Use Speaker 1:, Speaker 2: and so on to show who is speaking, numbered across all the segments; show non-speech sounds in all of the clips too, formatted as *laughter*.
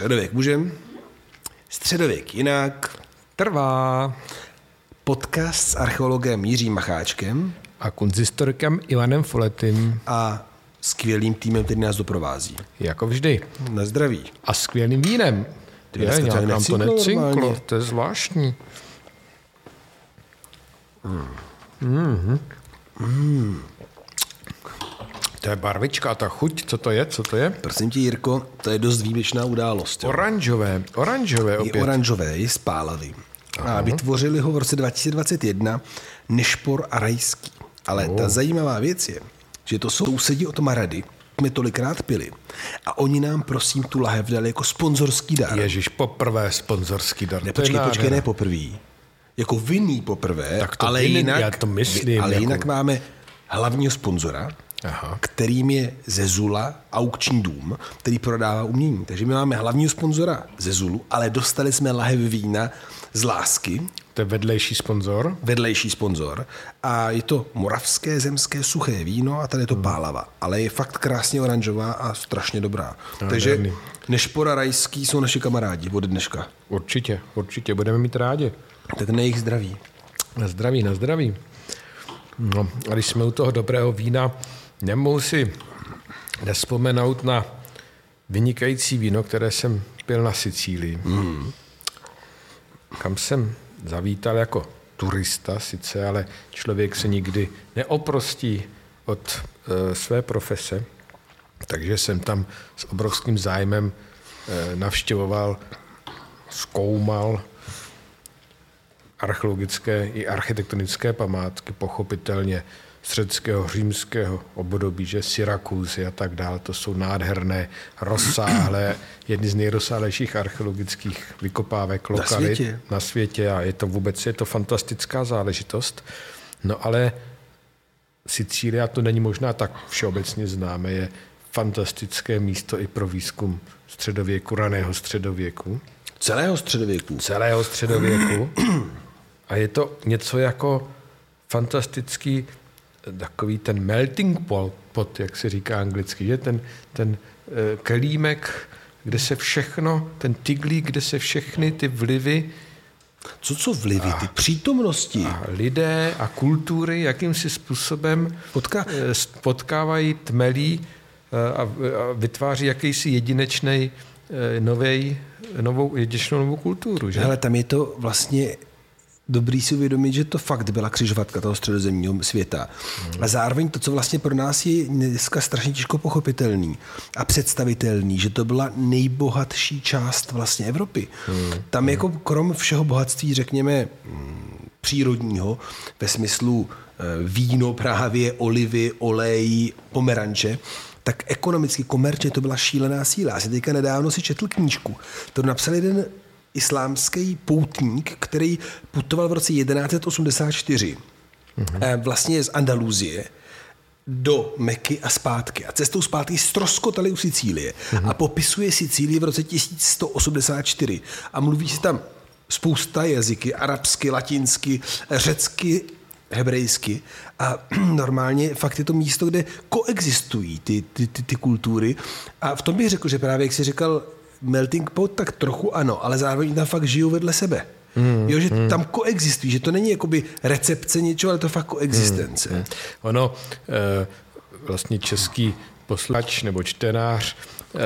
Speaker 1: Středověk, můžem? Středověk jinak
Speaker 2: Trvá.
Speaker 1: podcast s archeologem Jiřím Macháčkem
Speaker 2: A kunzistorikem Ivanem Foletym,
Speaker 1: a skvělým týmem, který nás doprovází.
Speaker 2: jako vždy.
Speaker 1: Na zdraví.
Speaker 2: A skvělým vínem.
Speaker 1: Ty
Speaker 2: Je, nějak
Speaker 1: to
Speaker 2: nám to
Speaker 1: necinklo
Speaker 2: to je zvláštní. Mm. To je barvička, ta chuť, co to je, co to je?
Speaker 1: Prosím tě, Jirko, to je dost výjimečná událost. jo.
Speaker 2: Oranžové, oranžové
Speaker 1: Je
Speaker 2: opět.
Speaker 1: oranžové, je spálavý. A vytvořili ho v roce 2021 Nešpor a Rajský. Ale ta zajímavá věc je, že to jsou sousedí od Marady, jsme tolikrát pili. A oni nám prosím tu lahev dali jako sponzorský dar.
Speaker 2: Ježíš, poprvé sponzorský dar.
Speaker 1: Ne,
Speaker 2: to je
Speaker 1: počkej, počkej, ne poprvé. Jako vinný poprvé,
Speaker 2: Tak to
Speaker 1: ale
Speaker 2: vinný,
Speaker 1: jinak,
Speaker 2: já to myslím,
Speaker 1: ale
Speaker 2: jako-
Speaker 1: jinak máme hlavního sponzora,
Speaker 2: Aha.
Speaker 1: kterým je Zezula aukční dům, který prodává umění. Takže my máme hlavního sponzora Zezulu, ale dostali jsme lahev vína z lásky,
Speaker 2: To je vedlejší sponzor.
Speaker 1: vedlejší sponzor a je to moravské zemské suché víno a tady je to pálava, ale je fakt krásně oranžová a strašně dobrá. Takže
Speaker 2: Nádherný.
Speaker 1: Nešpora Rajský jsou naši kamarádi od dneška.
Speaker 2: Určitě, určitě, budeme mít rádi.
Speaker 1: Tak na jejich zdraví.
Speaker 2: Na zdraví, na zdraví. No, a když jsme u toho dobrého vína, nemohu si nespomenout na vynikající víno, které jsem pil na Sicílii. Mm. Kam jsem zavítal jako turista sice, ale člověk se nikdy neoprostí od e, své profese, takže jsem tam s obrovským zájmem e, navštěvoval, zkoumal archeologické i architektonické památky, pochopitelně z řeckého, římského období, že Syrakusy a tak dále, to jsou nádherné, rozsáhlé, *clears throat* jedny z nejrozsáhlejších archeologických vykopávek lokalit
Speaker 1: světě.
Speaker 2: na světě a je to vůbec je to fantastická záležitost. No ale Sicília to není možná tak všeobecně známé, je fantastické místo i pro výzkum středověku, raného středověku
Speaker 1: Celého středověku.
Speaker 2: celého středověku. A je to něco jako fantastický takový ten melting pot, jak se říká anglicky, že ten, ten eh, kelímek, kde se všechno, ten tyglík, kde se všechny ty vlivy
Speaker 1: Co co vlivy, ty přítomnosti.
Speaker 2: a lidé a kultury jakýmsi způsobem
Speaker 1: Potká-
Speaker 2: eh, potkávají, tmelí eh, a, a vytváří jakýsi jedinečný novej, novou, jedinečnou novou kulturu. Že?
Speaker 1: Hele, tam je to vlastně dobrý si uvědomit, že to fakt byla křižovatka toho středozemního světa. A zároveň to, co vlastně pro nás je dneska strašně těžko pochopitelný a představitelný, že to byla nejbohatší část vlastně Evropy. Tam jako krom všeho bohatství, řekněme, mm, přírodního, ve smyslu eh, víno právě, olivy, olej, pomeranče, tak ekonomicky, komerčně to byla šílená síla. Já jsem teďka nedávno si četl knížku. To napsal jeden islámský poutník, který putoval v roce 1184. Mm-hmm. Vlastně z Andaluzie do Meky a zpátky. A cestou zpátky stroskotali u Sicílie. Mm-hmm. A popisuje Sicílii v roce 1184. A mluví se tam spousta jazyky, arabsky, latinsky, řecky, hebrejsky a *clears throat* normálně fakt je to místo, kde koexistují ty, ty, ty, ty kultury a v tom bych řekl, že právě jak jsi říkal melting pot, tak trochu ano, ale zároveň tam fakt žijou vedle sebe. Mm, jo, že mm. tam koexistují, že to není jakoby recepce něčeho, ale to fakt koexistence. Mm,
Speaker 2: Ono, eh, vlastně český posluchač nebo čtenář eh,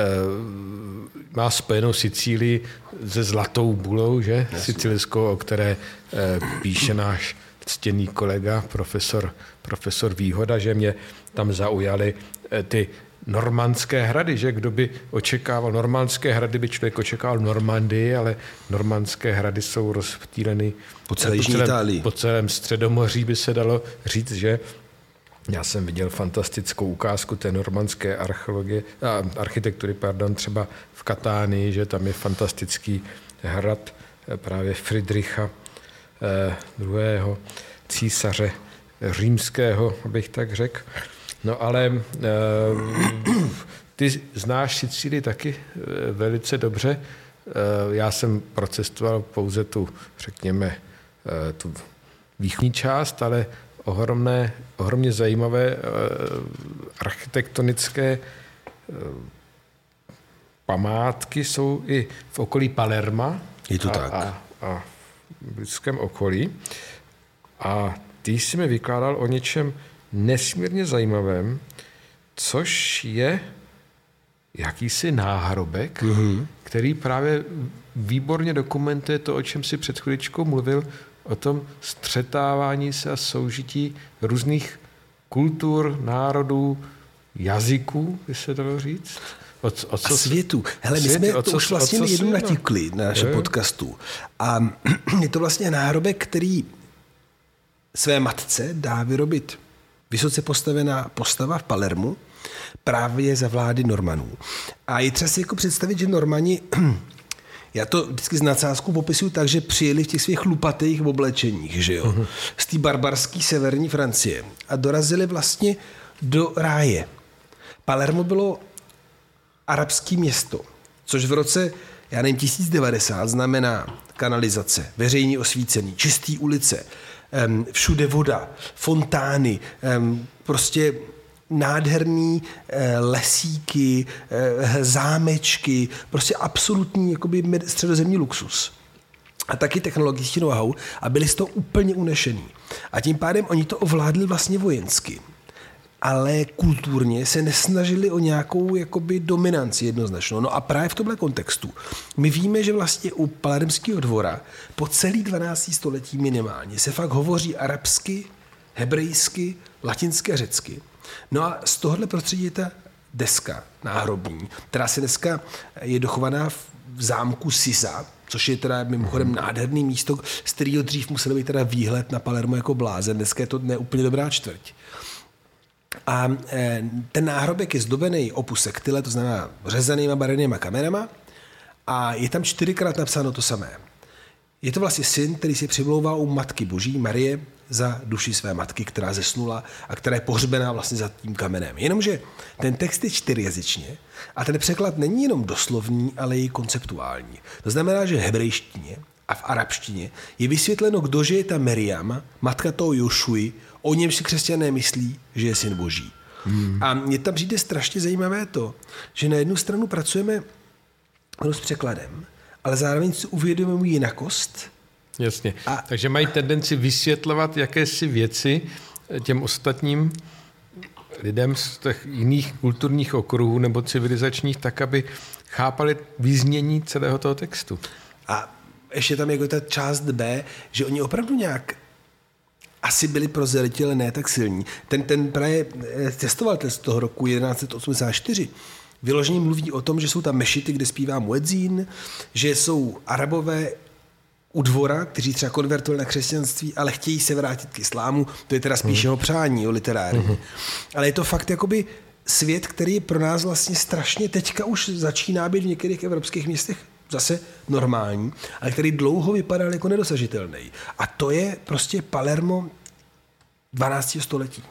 Speaker 2: má spojenou Sicílii se Zlatou bulou, že? Sicilskou, o které eh, píše náš ctěný kolega, profesor, profesor Výhoda, že mě tam zaujaly eh, ty normandské hrady, že kdo by očekával, normandské hrady by člověk očekával v Normandii, ale normandské hrady jsou rozptýleny
Speaker 1: Po celé Jižní
Speaker 2: celém,
Speaker 1: Itálii.
Speaker 2: po celém středomoří by se dalo říct, že já jsem viděl fantastickou ukázku té normandské archeologie, a, architektury, pardon, třeba v Katánii, že tam je fantastický hrad eh, právě Friedricha eh, druhého císaře římského, abych tak řekl. No ale eh, ty znáš Sicílii taky eh, velice dobře. Eh, Já jsem procestoval pouze tu, řekněme, eh, tu východní část, ale ohromné, ohromně zajímavé architektonické památky jsou i v okolí Palerma.
Speaker 1: Je to
Speaker 2: a,
Speaker 1: tak.
Speaker 2: A, a v blízkém okolí. A ty jsi mi vykládal o něčem nesmírně zajímavém, což je jakýsi náhrobek, mm-hmm. který právě výborně dokumentuje to, o čem si před chviličkou mluvil, o tom střetávání se a soužití různých kultur, národů, jazyků, by se dalo říct.
Speaker 1: O, o co a světu. Hele, my jsme to už vlastně jednou natikli na našem podcastu. A *clears throat* je to vlastně náhrobek, který své matce dá vyrobit vysoce postavená postava v Palermu, právě za vlády Normanů. A je třeba si jako představit, že Normani, *clears throat* já to vždycky z nadsázku popisuju tak, že přijeli v těch svých lupatých oblečeních, že jo, uh-huh. z té barbarské severní Francie a dorazili vlastně do ráje. Palermo bylo arabské město, což v roce, já nevím, 1090 znamená kanalizace, veřejně osvícený, čistý ulice, všude voda, fontány, prostě nádherný eh, lesíky, eh, zámečky, prostě absolutní jakoby středozemní luxus. A taky technologický know-how a byli z toho úplně unešený. A tím pádem oni to ovládli vlastně vojensky ale kulturně se nesnažili o nějakou jakoby dominanci jednoznačnou. No a právě v tomhle kontextu my víme, že vlastně u Palermského dvora po celý 12. století minimálně se fakt hovoří arabsky, hebrejsky, latinsky a řecky. No a z tohohle prostředí je ta deska náhrobní, která se dneska je dochovaná v zámku Sisa, což je teda mimochodem nádherný místo, z kterého dřív musel být teda výhled na Palermo jako blázen. Dneska je to neúplně dobrá čtvrť. A e, ten náhrobek je zdobený opus sektile, to znamená řezanýma barevnýma kamenama a je tam čtyřikrát napsáno to samé. Je to vlastně syn, který si přimlouvá u Matky Boží, Marie, za duši své matky, která zesnula a která je pohřbená vlastně za tím kamenem. Jenomže ten text je čtyřjazyčně a ten překlad není jenom doslovný, ale i konceptuální. To znamená, že v hebrejštině a v arabštině je vysvětleno, kdože je ta Meriam, matka toho Jošuji, o něm si křesťané myslí, že je syn boží. Hmm. A mně tam přijde strašně zajímavé to, že na jednu stranu pracujeme s překladem, ale zároveň si uvědomujeme jinakost.
Speaker 2: Jasně. A, Takže mají tendenci vysvětlovat jakési věci těm ostatním lidem z těch jiných kulturních okruhů nebo civilizačních, tak, aby chápali význění celého toho textu.
Speaker 1: A ještě tam jako ta část B, že oni opravdu nějak asi byli prozřeliti, ale ne tak silní. Ten, ten právě testoval z toho roku 1184 vyloženě mluví o tom, že jsou tam mešity, kde zpívá muedzín, že jsou arabové u dvora, kteří třeba konvertovali na křesťanství, ale chtějí se vrátit k islámu, to je teda spíš jeho přání, o literární. Mm-hmm. Ale je to fakt jakoby svět, který je pro nás vlastně strašně teďka už začíná být v některých evropských městech zase normální, ale který dlouho vypadal jako nedosažitelný. A to je prostě Palermo 12. století.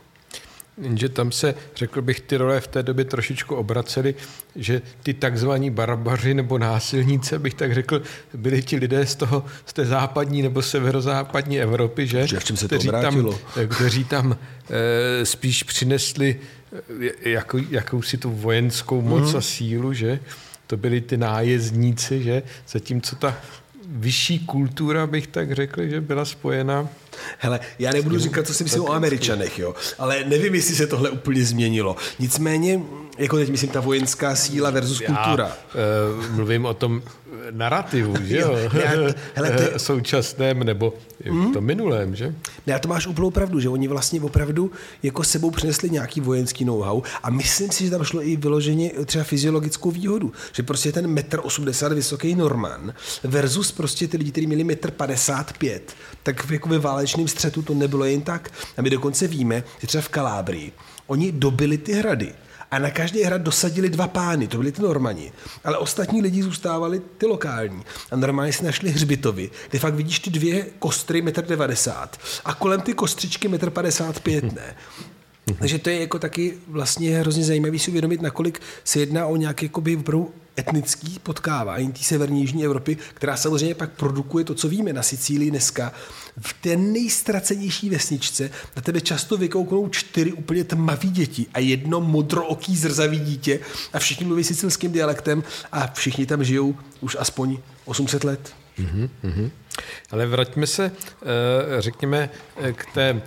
Speaker 2: Jenže tam se, řekl bych, ty role v té době trošičku obracely, že ty takzvaní barbaři nebo násilníci, bych tak řekl, byli ti lidé z, toho, z té západní nebo severozápadní Evropy, že?
Speaker 1: že v čem se kteří, to tam,
Speaker 2: kteří tam e, spíš přinesli e, jakou, jakousi tu vojenskou moc mm. a sílu, že? To byli ty nájezdníci, že? Zatímco ta vyšší kultura, bych tak řekl, že byla spojena
Speaker 1: Hele, já nebudu říkat, co si myslím o Američanech, jo, ale nevím, jestli se tohle úplně změnilo. Nicméně, jako teď myslím, ta vojenská síla versus já, kultura.
Speaker 2: Uh, mluvím o tom narrativu, *laughs* že jo? já, hele, *laughs* ty... Současném nebo v tom minulém, že?
Speaker 1: Ne, já to máš úplnou pravdu, že oni vlastně opravdu jako sebou přinesli nějaký vojenský know-how a myslím si, že tam šlo i vyloženě třeba fyziologickou výhodu, že prostě ten metr 80 vysoký Norman versus prostě ty lidi, kteří měli metr 55, tak jako ve válečném střetu to nebylo jen tak. A my dokonce víme, že třeba v Kalábrii oni dobili ty hrady a na každý hrad dosadili dva pány, to byli ty normani. Ale ostatní lidi zůstávali ty lokální. A normálně si našli hřbitovy, kde fakt vidíš ty dvě kostry 1,90 m a kolem ty kostřičky 1,55 m, ne. Mm-hmm. Takže to je jako taky vlastně hrozně zajímavý si uvědomit, nakolik se jedná o nějaké jakoby opravdu etnický potkávání té severní jižní Evropy, která samozřejmě pak produkuje to, co víme na Sicílii dneska. V té nejstracenější vesničce na tebe často vykouknou čtyři úplně tmavý děti a jedno modrooký zrzavý dítě a všichni mluví sicilským dialektem a všichni tam žijou už aspoň 800 let. Mm-hmm.
Speaker 2: Ale vraťme se, eh, řekněme, eh, k té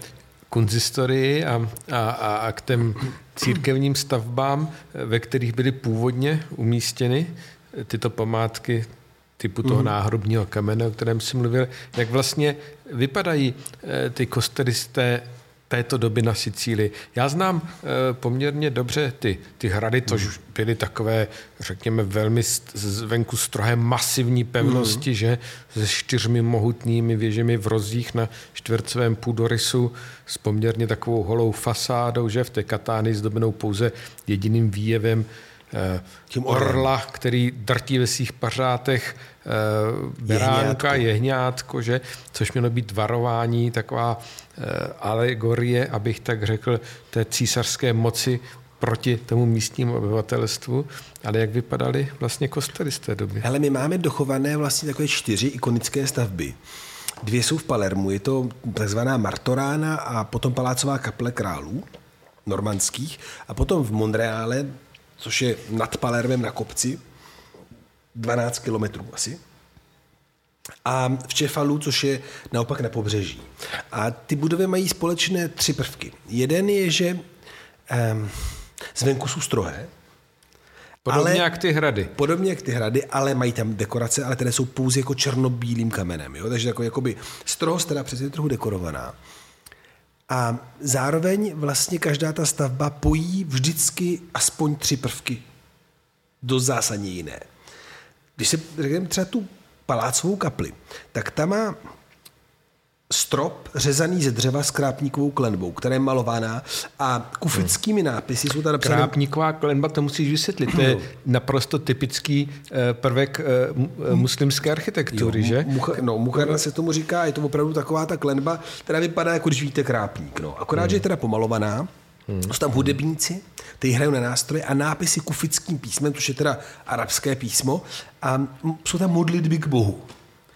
Speaker 2: konzistorii a, a, a k těm církevním stavbám, ve kterých byly původně umístěny tyto památky typu toho mm. náhrobního kamene, o kterém jsem mluvil, jak vlastně vypadají eh, ty kostely z té této doby na Sicílii. Já znám e, poměrně dobře ty, ty hrady, to mm. byly takové, řekněme, velmi zvenku strohé masivní pevnosti, mm. že se čtyřmi mohutnými věžemi v rozích na čtvercovém půdorysu s poměrně takovou holou fasádou, že v té katány zdobenou pouze jediným výjevem Eh, tím orla, který drtí ve svých pařátech eh, beránka, jehňátko. jehňátko, že? což mělo být varování, taková eh, alegorie, abych tak řekl, té císařské moci proti tomu místnímu obyvatelstvu, ale jak vypadaly vlastně kostely z té doby?
Speaker 1: Ale my máme dochované vlastně takové čtyři ikonické stavby. Dvě jsou v Palermu, je to takzvaná Martorána a potom Palácová kaple králů normandských a potom v Monreále což je nad Palermem na kopci, 12 kilometrů asi. A v Čefalu, což je naopak na pobřeží. A ty budovy mají společné tři prvky. Jeden je, že um, zvenku jsou strohé,
Speaker 2: Podobně ale, jak ty hrady.
Speaker 1: Podobně jak ty hrady, ale mají tam dekorace, ale které jsou pouze jako černobílým kamenem. Jo? Takže jako, jakoby strohost teda přesně trochu dekorovaná. A zároveň vlastně každá ta stavba pojí vždycky aspoň tři prvky do zásadně jiné. Když se řekneme třeba tu palácovou kapli, tak ta má strop řezaný ze dřeva s krápníkovou klenbou, která je malovaná a kufickými nápisy jsou tam napsané...
Speaker 2: Krápníková klenba, to musíš vysvětlit. To je no. naprosto typický eh, prvek eh, muslimské architektury, jo, že?
Speaker 1: Mucha, no, mucharna se tomu říká, je to opravdu taková ta klenba, která vypadá jako když víte krápník. No. Akorát, hmm. že je teda pomalovaná, Hmm. Jsou tam hudebníci, kteří hrají na nástroje a nápisy kufickým písmem, což je teda arabské písmo, a jsou tam modlitby k Bohu.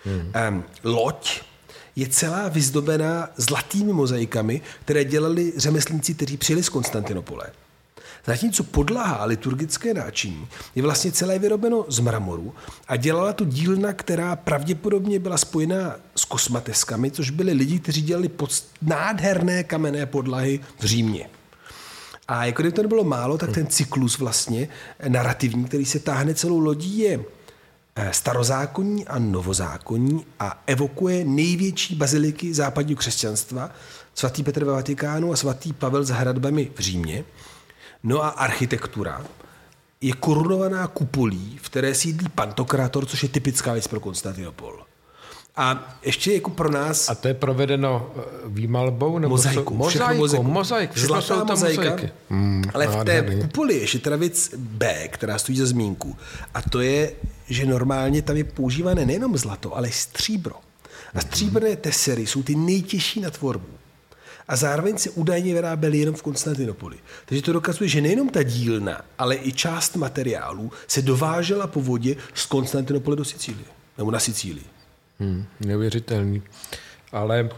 Speaker 1: Hmm. Um, loď je celá vyzdobená zlatými mozaikami, které dělali řemeslníci, kteří přijeli z Konstantinopole. Zatímco podlaha a liturgické náčiní je vlastně celé vyrobeno z mramoru a dělala to dílna, která pravděpodobně byla spojená s kosmateskami, což byli lidi, kteří dělali pod nádherné kamenné podlahy v Římě. A jako kdyby to nebylo málo, tak ten cyklus vlastně narrativní, který se táhne celou lodí, je starozákonní a novozákonní a evokuje největší baziliky západního křesťanstva, svatý Petr ve Vatikánu a svatý Pavel s hradbami v Římě. No a architektura je korunovaná kupolí, v které sídlí pantokrator, což je typická věc pro Konstantinopol. A ještě jako pro nás...
Speaker 2: A to je provedeno eh, výmalbou? Nebo
Speaker 1: mozaiku.
Speaker 2: Mozaiku, mozaiku. mozaik.
Speaker 1: Zlatá jsou mozaika, mozaiky. Hmm, ale v té kupoli je věc B, která stojí za zmínku. A to je, že normálně tam je používané nejenom zlato, ale stříbro. A stříbrné tesery jsou ty nejtěžší na tvorbu. A zároveň se údajně vyráběly jenom v Konstantinopoli. Takže to dokazuje, že nejenom ta dílna, ale i část materiálů se dovážela po vodě z Konstantinopole do Sicílie. Nebo na Sicílii.
Speaker 2: Hmm, neuvěřitelný. Ale e,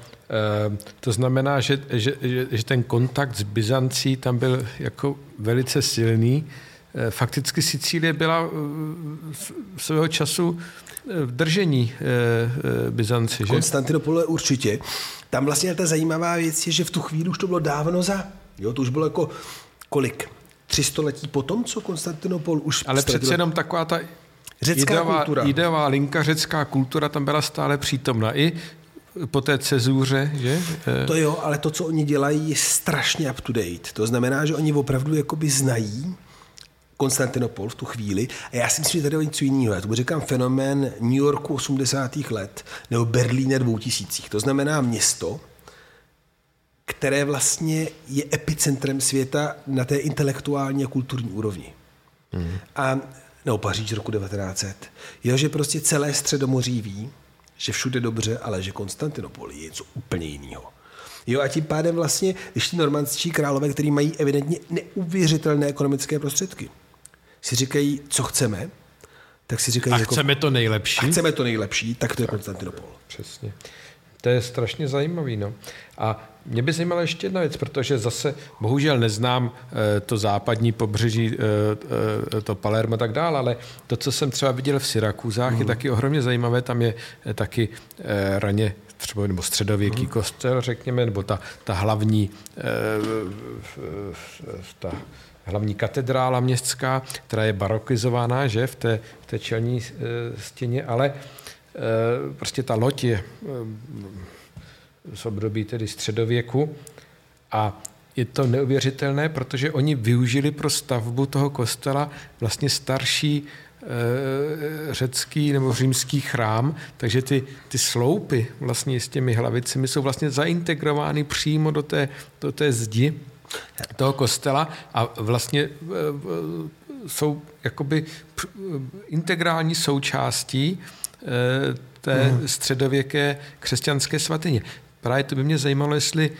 Speaker 2: to znamená, že, že, že, že ten kontakt s Byzancí tam byl jako velice silný. E, fakticky Sicílie byla v svého času v držení e, Byzanci. Že?
Speaker 1: Konstantinopole určitě. Tam vlastně ta zajímavá věc je, že v tu chvíli už to bylo dávno za. Jo, to už bylo jako kolik? Tři století potom, co Konstantinopol už...
Speaker 2: Ale přece jenom taková ta Řecká ideová, kultura. Ideová linka, řecká kultura tam byla stále přítomna. I po té cezuře, že?
Speaker 1: To jo, ale to, co oni dělají, je strašně up to date. To znamená, že oni opravdu jakoby znají Konstantinopol v tu chvíli. A já si myslím, že tady je něco jiného. Já tomu říkám fenomén New Yorku 80. let nebo Berlíne 2000. To znamená město, které vlastně je epicentrem světa na té intelektuální a kulturní úrovni. Mm. A nebo Paříž roku 1900, je, že prostě celé středomoří ví, že všude dobře, ale že Konstantinopol je něco úplně jiného. Jo, a tím pádem vlastně, když ti normandští králové, kteří mají evidentně neuvěřitelné ekonomické prostředky, si říkají, co chceme, tak si říkají...
Speaker 2: A jako, chceme to nejlepší.
Speaker 1: A chceme to nejlepší, tak to je Konstantinopol.
Speaker 2: Přesně. To je strašně zajímavý. No. A mě by zajímala ještě jedna věc, protože zase bohužel neznám e, to západní pobřeží, e, e, to Palermo a tak dále, ale to, co jsem třeba viděl v Syrakuzách, mm. je mhm. taky ohromně zajímavé. Tam je taky raně třeba nebo středověký mm. kostel, řekněme, nebo ta, ta hlavní ta hlavní katedrála městská, která je barokizovaná, že, v té, v té čelní stěně, ale Eh, prostě ta loď je eh, z období tedy středověku a je to neuvěřitelné, protože oni využili pro stavbu toho kostela vlastně starší e, řecký nebo římský chrám, takže ty, ty sloupy vlastně s těmi hlavicemi jsou vlastně zaintegrovány přímo do té, do té zdi toho kostela a vlastně jsou jakoby integrální součástí Eh, té hmm. středověké křesťanské svatyně. Právě to by mě zajímalo, jestli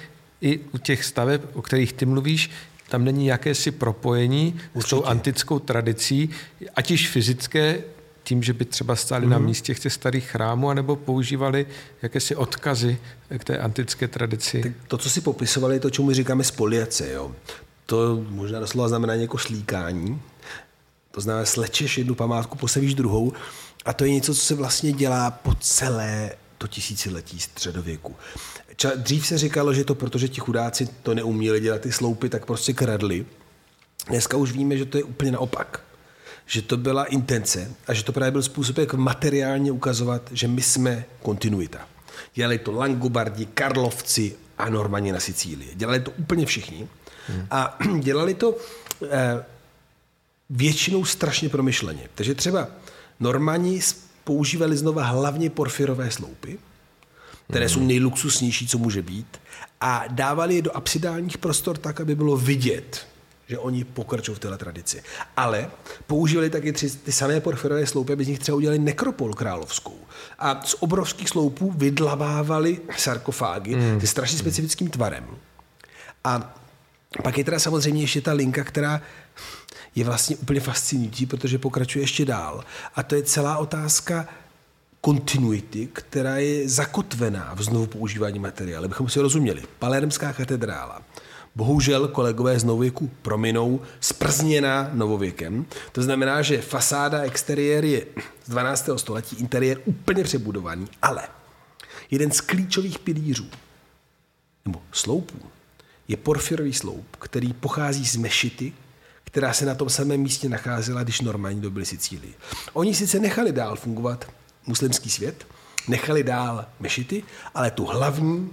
Speaker 2: i u těch staveb, o kterých ty mluvíš, tam není jakési propojení Určitě. s tou antickou tradicí, ať již fyzické, tím, že by třeba stáli mm. na mhm. místě těch starých chrámů, anebo používali jakési odkazy k té antické tradici. Tak
Speaker 1: to, co si popisovali, to, čemu říkáme spoliace, jo. to možná doslova znamená jako slíkání. To znamená, slečeš jednu památku, posavíš druhou a to je něco, co se vlastně dělá po celé to tisíciletí středověku. Dřív se říkalo, že to protože ti chudáci to neuměli dělat ty sloupy, tak prostě kradli. Dneska už víme, že to je úplně naopak. Že to byla intence a že to právě byl způsob, jak materiálně ukazovat, že my jsme kontinuita. Dělali to Langobardi, Karlovci a Normani na Sicílii. Dělali to úplně všichni. Hmm. A *clears throat* dělali to eh, většinou strašně promyšleně. Takže třeba Normani používali znova hlavně porfirové sloupy, které jsou nejluxusnější, co může být, a dávali je do absidálních prostor tak, aby bylo vidět, že oni pokračují v téhle tradici. Ale používali taky tři, ty samé porfirové sloupy, aby z nich třeba udělali nekropol královskou. A z obrovských sloupů vydlavávali sarkofágy, mm. ty strašně specifickým tvarem. A pak je teda samozřejmě ještě ta linka, která je vlastně úplně fascinující, protože pokračuje ještě dál. A to je celá otázka kontinuity, která je zakotvená v znovu používání materiálu. Abychom si rozuměli. Palermská katedrála. Bohužel kolegové z novověku prominou, sprzněná novověkem. To znamená, že fasáda exteriér je z 12. století, interiér úplně přebudovaný, ale jeden z klíčových pilířů nebo sloupů je porfirový sloup, který pochází z mešity, která se na tom samém místě nacházela, když Normani dobili Sicílii. Oni sice nechali dál fungovat muslimský svět, nechali dál mešity, ale tu hlavní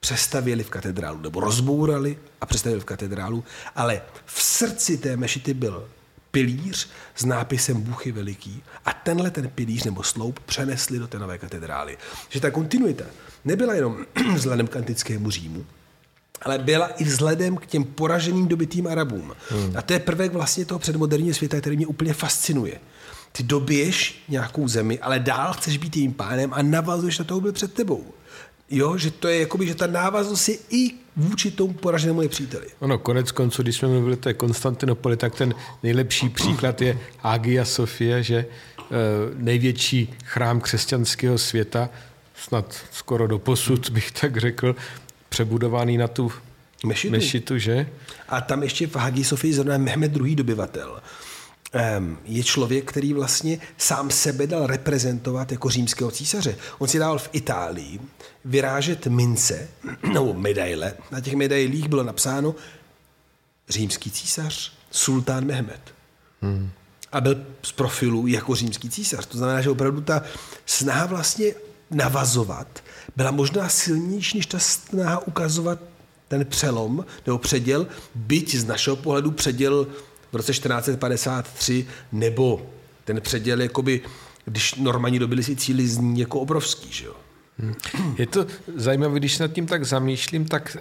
Speaker 1: přestavěli v katedrálu, nebo rozbourali a přestavili v katedrálu, ale v srdci té mešity byl pilíř s nápisem Bůh je veliký a tenhle ten pilíř nebo sloup přenesli do té nové katedrály. Že ta kontinuita nebyla jenom *clears throat* vzhledem k antickému Římu, ale byla i vzhledem k těm poraženým dobitým Arabům. Hmm. A to je prvek vlastně toho předmoderního světa, který mě úplně fascinuje. Ty dobiješ nějakou zemi, ale dál chceš být jejím pánem a navazuješ na toho, byl před tebou. Jo, že to je jakoby, že ta návaznost je i vůči tomu poraženému je příteli.
Speaker 2: Ono, konec konců, když jsme mluvili o Konstantinopoli, tak ten nejlepší příklad je Hagia Sofie, že e, největší chrám křesťanského světa, snad skoro do posud *laughs* bych tak řekl, přebudovaný na tu mešitu, mešitu že?
Speaker 1: A tam ještě v Hagi Sofii zrovna Mehmed druhý dobyvatel je člověk, který vlastně sám sebe dal reprezentovat jako římského císaře. On si dal v Itálii vyrážet mince *clears throat* nebo medaile. Na těch medailích bylo napsáno římský císař, sultán Mehmed. Hmm. A byl z profilu jako římský císař. To znamená, že opravdu ta snaha vlastně navazovat byla možná silnější než ta snaha ukazovat ten přelom nebo předěl, byť z našeho pohledu předěl v roce 1453, nebo ten předěl, jakoby, když Normani dobili si cíly, zní jako obrovský. Že jo?
Speaker 2: Hmm. Je to zajímavé, když se nad tím tak zamýšlím, tak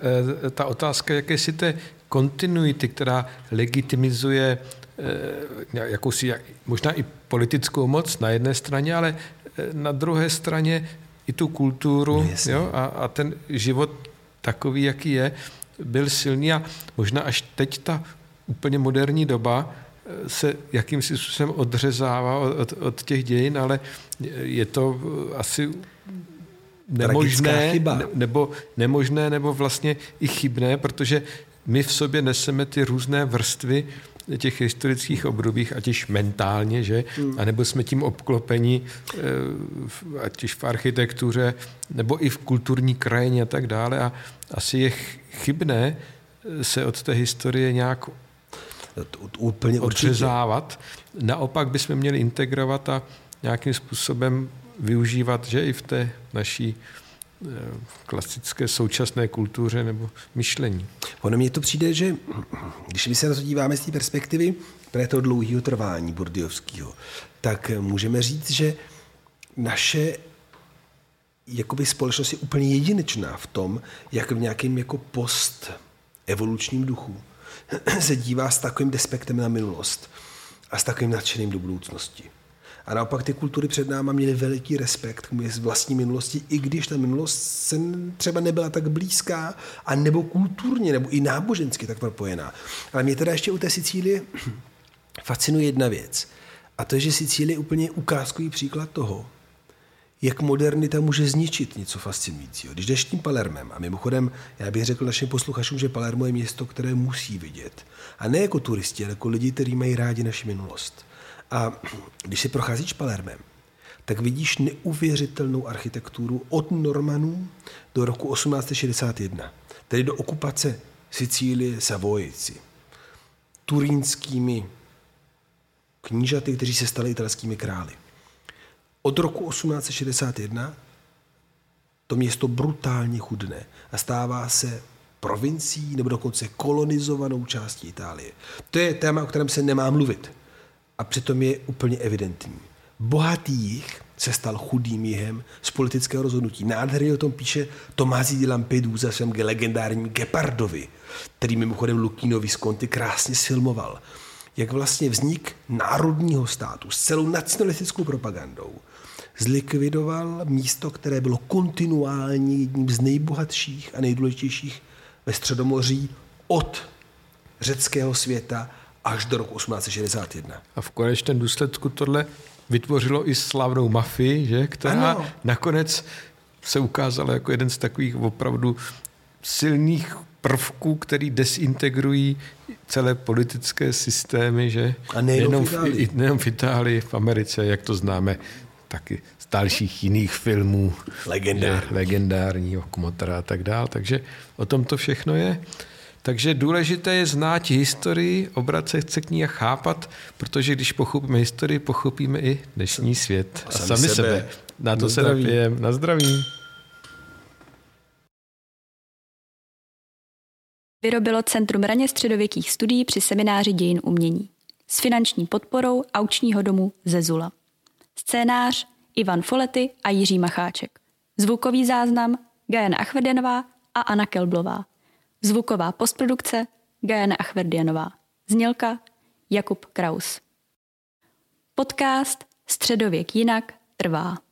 Speaker 2: e, ta otázka jakési té kontinuity, která legitimizuje e, jakousi možná i politickou moc na jedné straně, ale na druhé straně i tu kulturu no, jo, a, a ten život takový, jaký je, byl silný a možná až teď ta úplně moderní doba eh, se jakýmsi způsobem odřezává od, od těch dějin, ale je to asi nemožné, chyba. nebo nemožné, nebo vlastně i chybné, protože my v sobě neseme ty různé vrstvy těch historických obdobích, ať již mentálně, že? Hmm. A nebo jsme tím obklopeni, eh, ať již v architektuře, nebo i v kulturní krajině a tak dále. A asi je chybné se od té historie nějak úplně odřezávat. Naopak bychom měli integrovat a nějakým způsobem využívat, že i v té naší eh, klasické současné kultuře nebo myšlení.
Speaker 1: Ono mně to přijde, že když my se na to díváme z té perspektivy pro toho dlouhého trvání Burdiovského, tak můžeme říct, že naše jakoby společnost je úplně jedinečná v tom, jak v nějakém jako post evolučním duchu se dívá s takovým despektem na minulost a s takovým nadšeným do budoucnosti. A naopak ty kultury před náma měly veliký respekt k vlastní minulosti, i když ta minulost se třeba nebyla tak blízká, a nebo kulturně, nebo i nábožensky tak propojená. Ale mě teda ještě u té Sicílie *clears throat* fascinuje jedna věc. A to je, že Sicílie je úplně ukázkový příklad toho, jak modernita může zničit něco fascinujícího. Když jdeš tím Palermem, a mimochodem, já bych řekl našim posluchačům, že Palermo je město, které musí vidět. A ne jako turisti, ale jako lidi, kteří mají rádi naši minulost. A když si procházíš Palermem, tak vidíš neuvěřitelnou architekturu od Normanů do roku 1861, tedy do okupace Sicílie Savojici, turínskými knížaty, kteří se stali italskými králi. Od roku 1861 to město brutálně chudne a stává se provincií nebo dokonce kolonizovanou částí Itálie. To je téma, o kterém se nemá mluvit a přitom je úplně evidentní. Bohatý jich se stal chudým jihem z politického rozhodnutí. Nádherně o tom píše Tomázi di Lampedusa svém legendárním Gepardovi, který mimochodem Lukino Visconti krásně sfilmoval. Jak vlastně vznik národního státu s celou nacionalistickou propagandou zlikvidoval místo, které bylo kontinuálně jedním z nejbohatších a nejdůležitějších ve Středomoří od řeckého světa až do roku 1861.
Speaker 2: A v konečném důsledku tohle vytvořilo i slavnou mafii, že? která ano. nakonec se ukázala jako jeden z takových opravdu silných prvků, který desintegrují celé politické systémy, že?
Speaker 1: A nejenom v Itálii.
Speaker 2: nejenom v Itálii, v Americe, jak to známe taky z dalších jiných filmů.
Speaker 1: Legendární.
Speaker 2: Legendárního Kmotra a tak dál. Takže o tom to všechno je. Takže důležité je znát historii, obracet se k ní a chápat, protože když pochopíme historii, pochopíme i dnešní svět
Speaker 1: a, a sami, sami sebe. sebe.
Speaker 2: Na to na se napijeme. Na zdraví.
Speaker 3: Vyrobilo Centrum raně středověkých studií při semináři dějin umění s finanční podporou aučního domu Zezula. Scénář Ivan Folety a Jiří Macháček. Zvukový záznam Gajana Achvedenová a Anna Kelblová. Zvuková postprodukce Gajana Achverdianová. Znělka Jakub Kraus. Podcast Středověk jinak trvá.